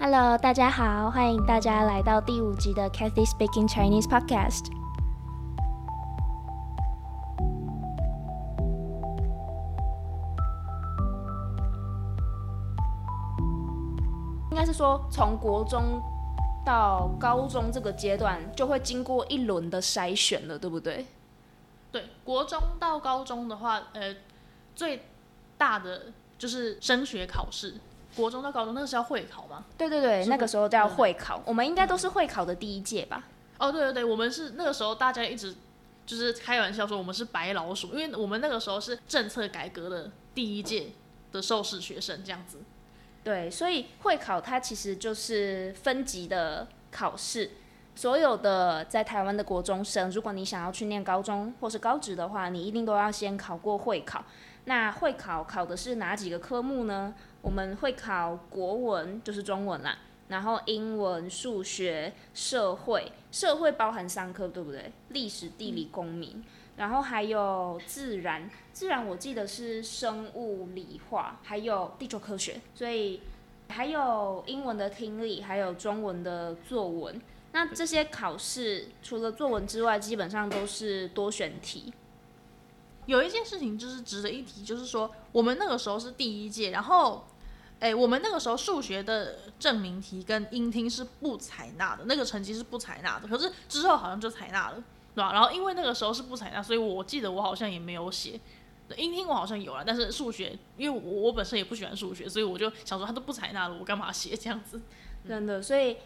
Hello，大家好，欢迎大家来到第五集的 Kathy Speaking Chinese Podcast。应该是说，从国中到高中这个阶段，就会经过一轮的筛选了，对不对？对，国中到高中的话，呃，最大的就是升学考试。国中到高中那个是要会考吗？对对对，那个时候叫嗯会考，我们应该都是会考的第一届吧？哦，对对对，我们是那个时候大家一直就是开玩笑说我们是白老鼠，因为我们那个时候是政策改革的第一届的受试学生这样子。对，所以会考它其实就是分级的考试。所有的在台湾的国中生，如果你想要去念高中或是高职的话，你一定都要先考过会考。那会考考的是哪几个科目呢？我们会考国文，就是中文啦，然后英文、数学、社会，社会包含三科，对不对？历史、地理、公民，然后还有自然，自然我记得是生物、理化，还有地球科学，所以还有英文的听力，还有中文的作文。那这些考试除了作文之外，基本上都是多选题。有一件事情就是值得一提，就是说我们那个时候是第一届，然后，哎，我们那个时候数学的证明题跟英听是不采纳的，那个成绩是不采纳的，可是之后好像就采纳了，对吧？然后因为那个时候是不采纳，所以我记得我好像也没有写。英听我好像有了，但是数学，因为我我本身也不喜欢数学，所以我就想说他都不采纳了，我干嘛写这样子？真的，所以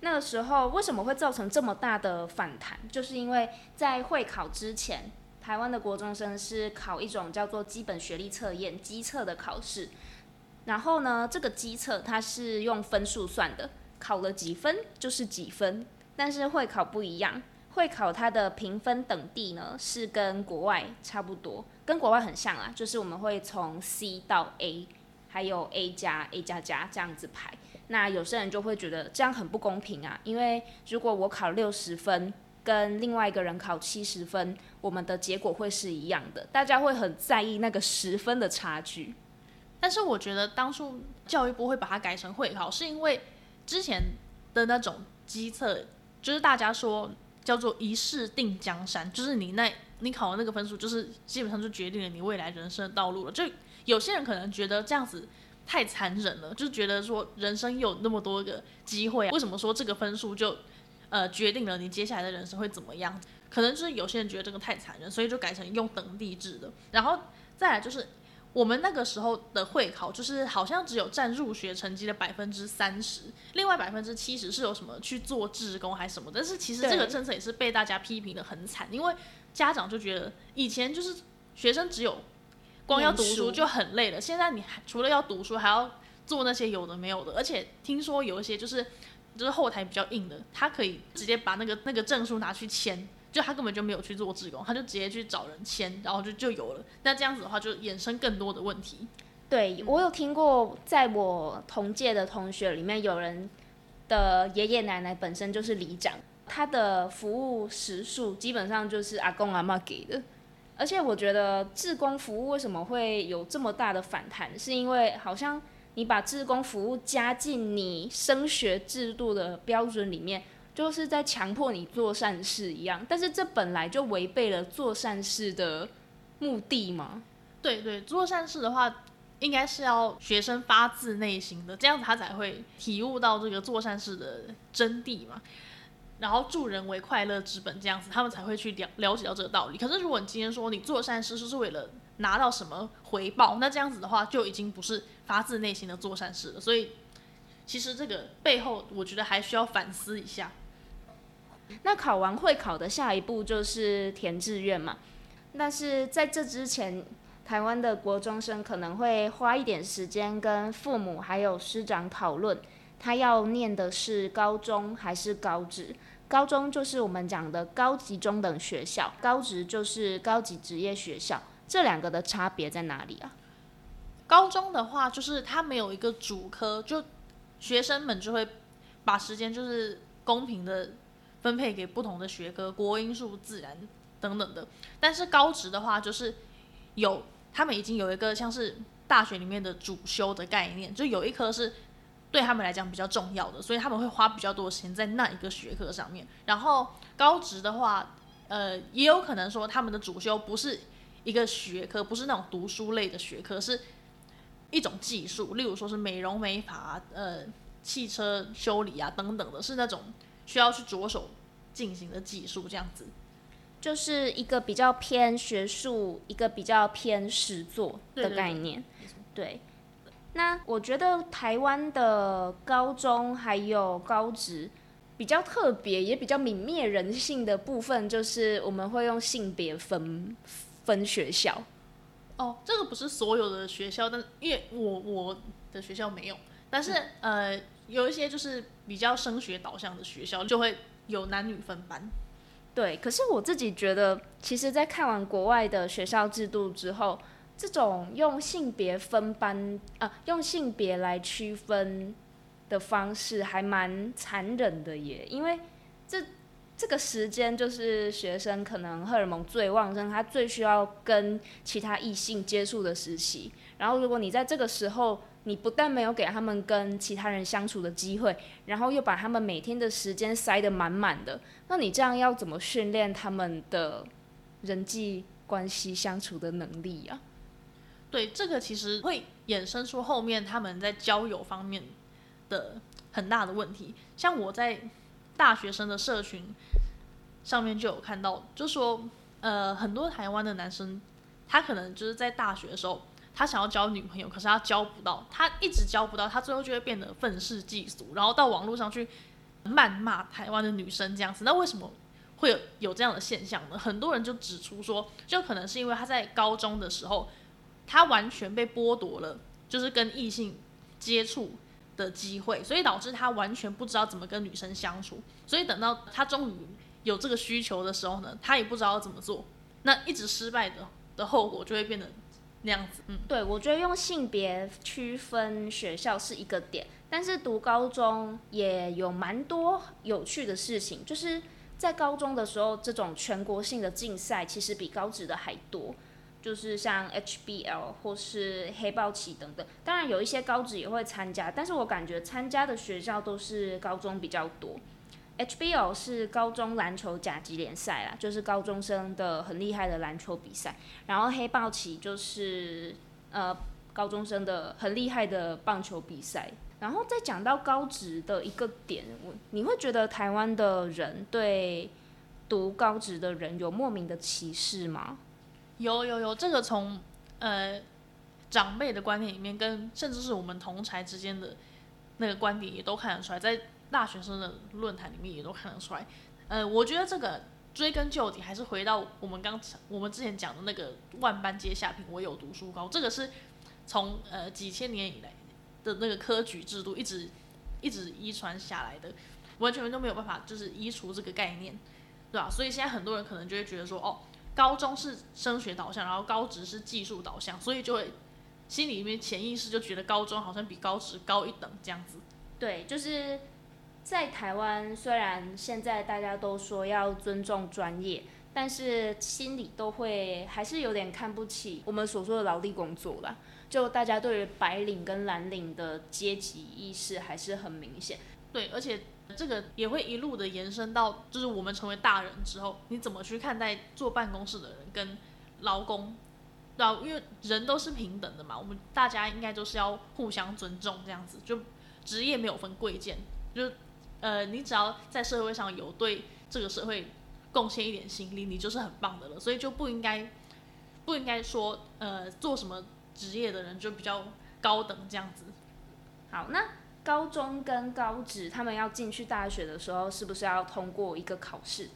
那个时候为什么会造成这么大的反弹？就是因为在会考之前，台湾的国中生是考一种叫做基本学历测验（基测）的考试。然后呢，这个基测它是用分数算的，考了几分就是几分。但是会考不一样，会考它的评分等地呢是跟国外差不多，跟国外很像啊，就是我们会从 C 到 A，还有 A 加 A 加加这样子排。那有些人就会觉得这样很不公平啊，因为如果我考六十分，跟另外一个人考七十分，我们的结果会是一样的，大家会很在意那个十分的差距。但是我觉得当初教育部会把它改成会考，是因为之前的那种机测，就是大家说叫做一试定江山，就是你那你考的那个分数，就是基本上就决定了你未来人生的道路了。就有些人可能觉得这样子太残忍了，就觉得说人生有那么多个机会、啊，为什么说这个分数就呃决定了你接下来的人生会怎么样？可能就是有些人觉得这个太残忍，所以就改成用等地制的。然后再来就是我们那个时候的会考，就是好像只有占入学成绩的百分之三十，另外百分之七十是有什么去做志工还是什么。但是其实这个政策也是被大家批评的很惨，因为家长就觉得以前就是学生只有光要读书就很累了，现在你还除了要读书，还要做那些有的没有的，而且听说有一些就是就是后台比较硬的，他可以直接把那个那个证书拿去签。就他根本就没有去做志工，他就直接去找人签，然后就就有了。那这样子的话，就衍生更多的问题。对我有听过，在我同届的同学里面，有人的爷爷奶奶本身就是里长，他的服务时数基本上就是阿公阿妈给的。而且我觉得志工服务为什么会有这么大的反弹，是因为好像你把志工服务加进你升学制度的标准里面，就是在强迫你做善事一样。但是这本来就违背了做善事的目的嘛。对对，做善事的话，应该是要学生发自内心的，这样子他才会体悟到这个做善事的真谛嘛。然后助人为快乐之本，这样子他们才会去了了解到这个道理。可是如果你今天说你做善事是为了拿到什么回报，那这样子的话就已经不是发自内心的做善事了。所以其实这个背后，我觉得还需要反思一下。那考完会考的下一步就是填志愿嘛，但是在这之前，台湾的国中生可能会花一点时间跟父母还有师长讨论，他要念的是高中还是高职。高中就是我们讲的高级中等学校，高职就是高级职业学校，这两个的差别在哪里啊？高中的话，就是它没有一个主科，就学生们就会把时间就是公平的分配给不同的学科，国英数自然等等的。但是高职的话，就是有他们已经有一个像是大学里面的主修的概念，就有一科是对他们来讲比较重要的，所以他们会花比较多的时间在那一个学科上面。然后高职的话，呃，也有可能说他们的主修不是一个学科，不是那种读书类的学科，是一种技术，例如说是美容美发、呃，汽车修理啊等等的，是那种需要去着手进行的技术，这样子。就是一个比较偏学术，一个比较偏实作的概念。对，那我觉得台湾的高中还有高职比较特别，也比较泯灭人性的部分，就是我们会用性别分分学校。哦，这个不是所有的学校，但因为我我的学校没有，但是呃，有一些就是比较升学导向的学校就会有男女分班。对，可是我自己觉得，其实，在看完国外的学校制度之后，这种用性别分班啊，用性别来区分的方式，还蛮残忍的耶。因为这这个时间，就是学生可能荷尔蒙最旺盛，他最需要跟其他异性接触的时期。然后，如果你在这个时候，你不但没有给他们跟其他人相处的机会，然后又把他们每天的时间塞得满满的，那你这样要怎么训练他们的人际关系相处的能力呀？对，这个其实会衍生出后面他们在交友方面的很大的问题。像我在大学生的社群上面就有看到，就说呃，很多台湾的男生，他可能就是在大学的时候。他想要交女朋友，可是他交不到，他一直交不到，他最后就会变得愤世嫉俗，然后到网络上去谩骂台湾的女生这样子。那为什么会有有这样的现象呢？很多人就指出说，就可能是因为他在高中的时候，他完全被剥夺了就是跟异性接触的机会，所以导致他完全不知道怎么跟女生相处。所以等到他终于有这个需求的时候呢，他也不知道怎么做，那一直失败的的后果就会变得。那样子，嗯，对，我觉得用性别区分学校是一个点，但是读高中也有蛮多有趣的事情，就是在高中的时候，这种全国性的竞赛其实比高职的还多，就是像 HBL 或是黑豹旗等等，当然有一些高职也会参加，但是我感觉参加的学校都是高中比较多。HBL 是高中篮球甲级联赛啦，就是高中生的很厉害的篮球比赛。然后黑豹旗就是呃高中生的很厉害的棒球比赛。然后再讲到高职的一个点，你会觉得台湾的人对读高职的人有莫名的歧视吗？有有有，这个从呃长辈的观念里面，跟甚至是我们同才之间的那个观点也都看得出来，在。大学生的论坛里面也都看得出来，呃，我觉得这个追根究底还是回到我们刚我们之前讲的那个万般皆下品，唯有读书高，这个是从呃几千年以来的那个科举制度一直一直遗传下来的，完全都没有办法就是移除这个概念，对吧？所以现在很多人可能就会觉得说，哦，高中是升学导向，然后高职是技术导向，所以就会心里面潜意识就觉得高中好像比高职高一等这样子。对，就是。在台湾，虽然现在大家都说要尊重专业，但是心里都会还是有点看不起我们所说的劳力工作啦。就大家对于白领跟蓝领的阶级意识还是很明显。对，而且这个也会一路的延伸到，就是我们成为大人之后，你怎么去看待坐办公室的人跟劳工？对啊，因为人都是平等的嘛，我们大家应该都是要互相尊重这样子，就职业没有分贵贱，就。呃，你只要在社会上有对这个社会贡献一点心力，你就是很棒的了。所以就不应该不应该说，呃，做什么职业的人就比较高等这样子。好，那高中跟高职他们要进去大学的时候，是不是要通过一个考试？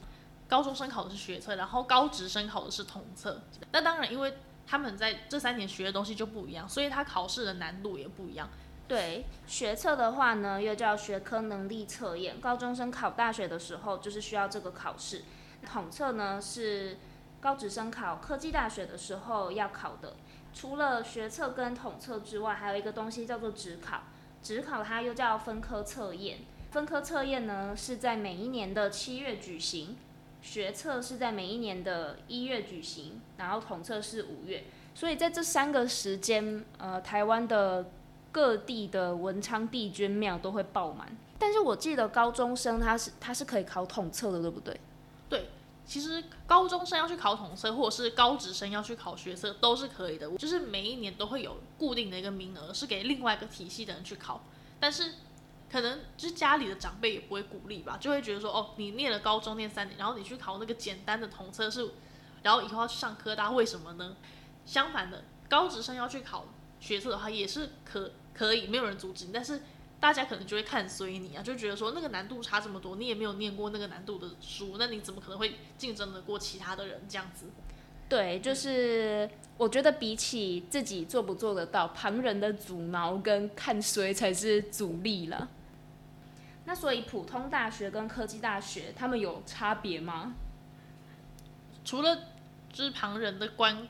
高中生考的是学测，然后高职生考的是统测。那当然，因为他们在这三年学的东西就不一样，所以他考试的难度也不一样。对学测的话呢，又叫学科能力测验。高中生考大学的时候，就是需要这个考试。统测呢是高职生考科技大学的时候要考的。除了学测跟统测之外，还有一个东西叫做职考。职考它又叫分科测验。分科测验呢是在每一年的七月举行，学测是在每一年的一月举行，然后统测是五月。所以在这三个时间，呃，台湾的各地的文昌帝君庙都会爆满。但是我记得高中生他是他是可以考统测的，对不对？其实高中生要去考统测，或者是高职生要去考学测都是可以的，就是每一年都会有固定的一个名额是给另外一个体系的人去考，但是。可能就是家里的长辈也不会鼓励吧，就会觉得说，哦，你念了高中念三年，然后你去考那个简单的统测是，然后以后要去上科大，为什么呢？相反的，高职生要去考学测的话，也是可可以，没有人阻止你，但是大家可能就会看衰你啊，就觉得说那个难度差这么多，你也没有念过那个难度的书，那你怎么可能会竞争得过其他的人这样子？对，就是我觉得比起自己做不做得到，旁人的阻挠跟看衰才是阻力了。那所以普通大学跟科技大学，他们有差别吗？除了就是旁人的观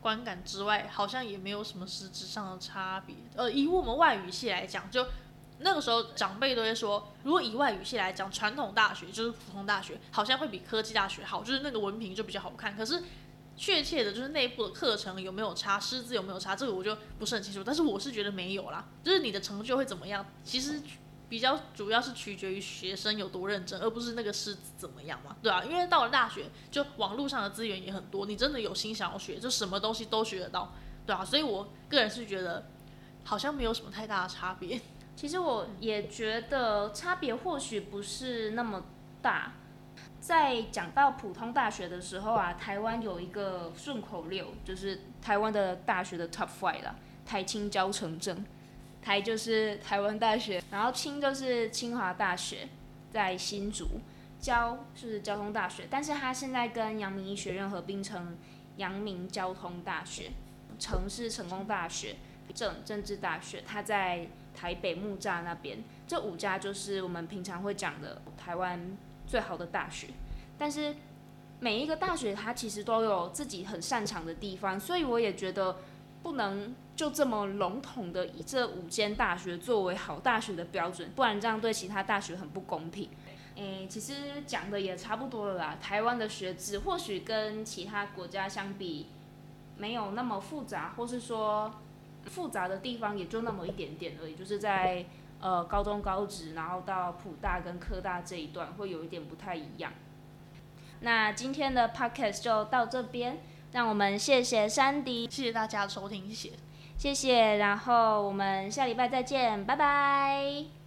观感之外，好像也没有什么实质上的差别。呃，以我们外语系来讲，就那个时候长辈都会说，如果以外语系来讲，传统大学就是普通大学，好像会比科技大学好，就是那个文凭就比较好看。可是确切的就是内部的课程有没有差，师资有没有差，这个我就不是很清楚。但是我是觉得没有啦，就是你的成就会怎么样，其实。比较主要是取决于学生有多认真，而不是那个师资怎么样嘛，对啊，因为到了大学，就网络上的资源也很多，你真的有心想要学，就什么东西都学得到，对啊，所以我个人是觉得好像没有什么太大的差别。其实我也觉得差别或许不是那么大。在讲到普通大学的时候啊，台湾有一个顺口溜，就是台湾的大学的 top five 啦，台青交城正。台就是台湾大学，然后清就是清华大学，在新竹，交是交通大学，但是它现在跟阳明医学院合并成阳明交通大学，城是成功大学，政政治大学，它在台北木栅那边，这五家就是我们平常会讲的台湾最好的大学，但是每一个大学它其实都有自己很擅长的地方，所以我也觉得不能。就这么笼统的以这五间大学作为好大学的标准，不然这样对其他大学很不公平。诶，其实讲的也差不多了啦。台湾的学制或许跟其他国家相比没有那么复杂，或是说复杂的地方也就那么一点点而已，就是在呃高中高职，然后到普大跟科大这一段会有一点不太一样。那今天的 podcast 就到这边，让我们谢谢山迪，谢谢大家的收听，谢谢。谢谢，然后我们下礼拜再见，拜拜。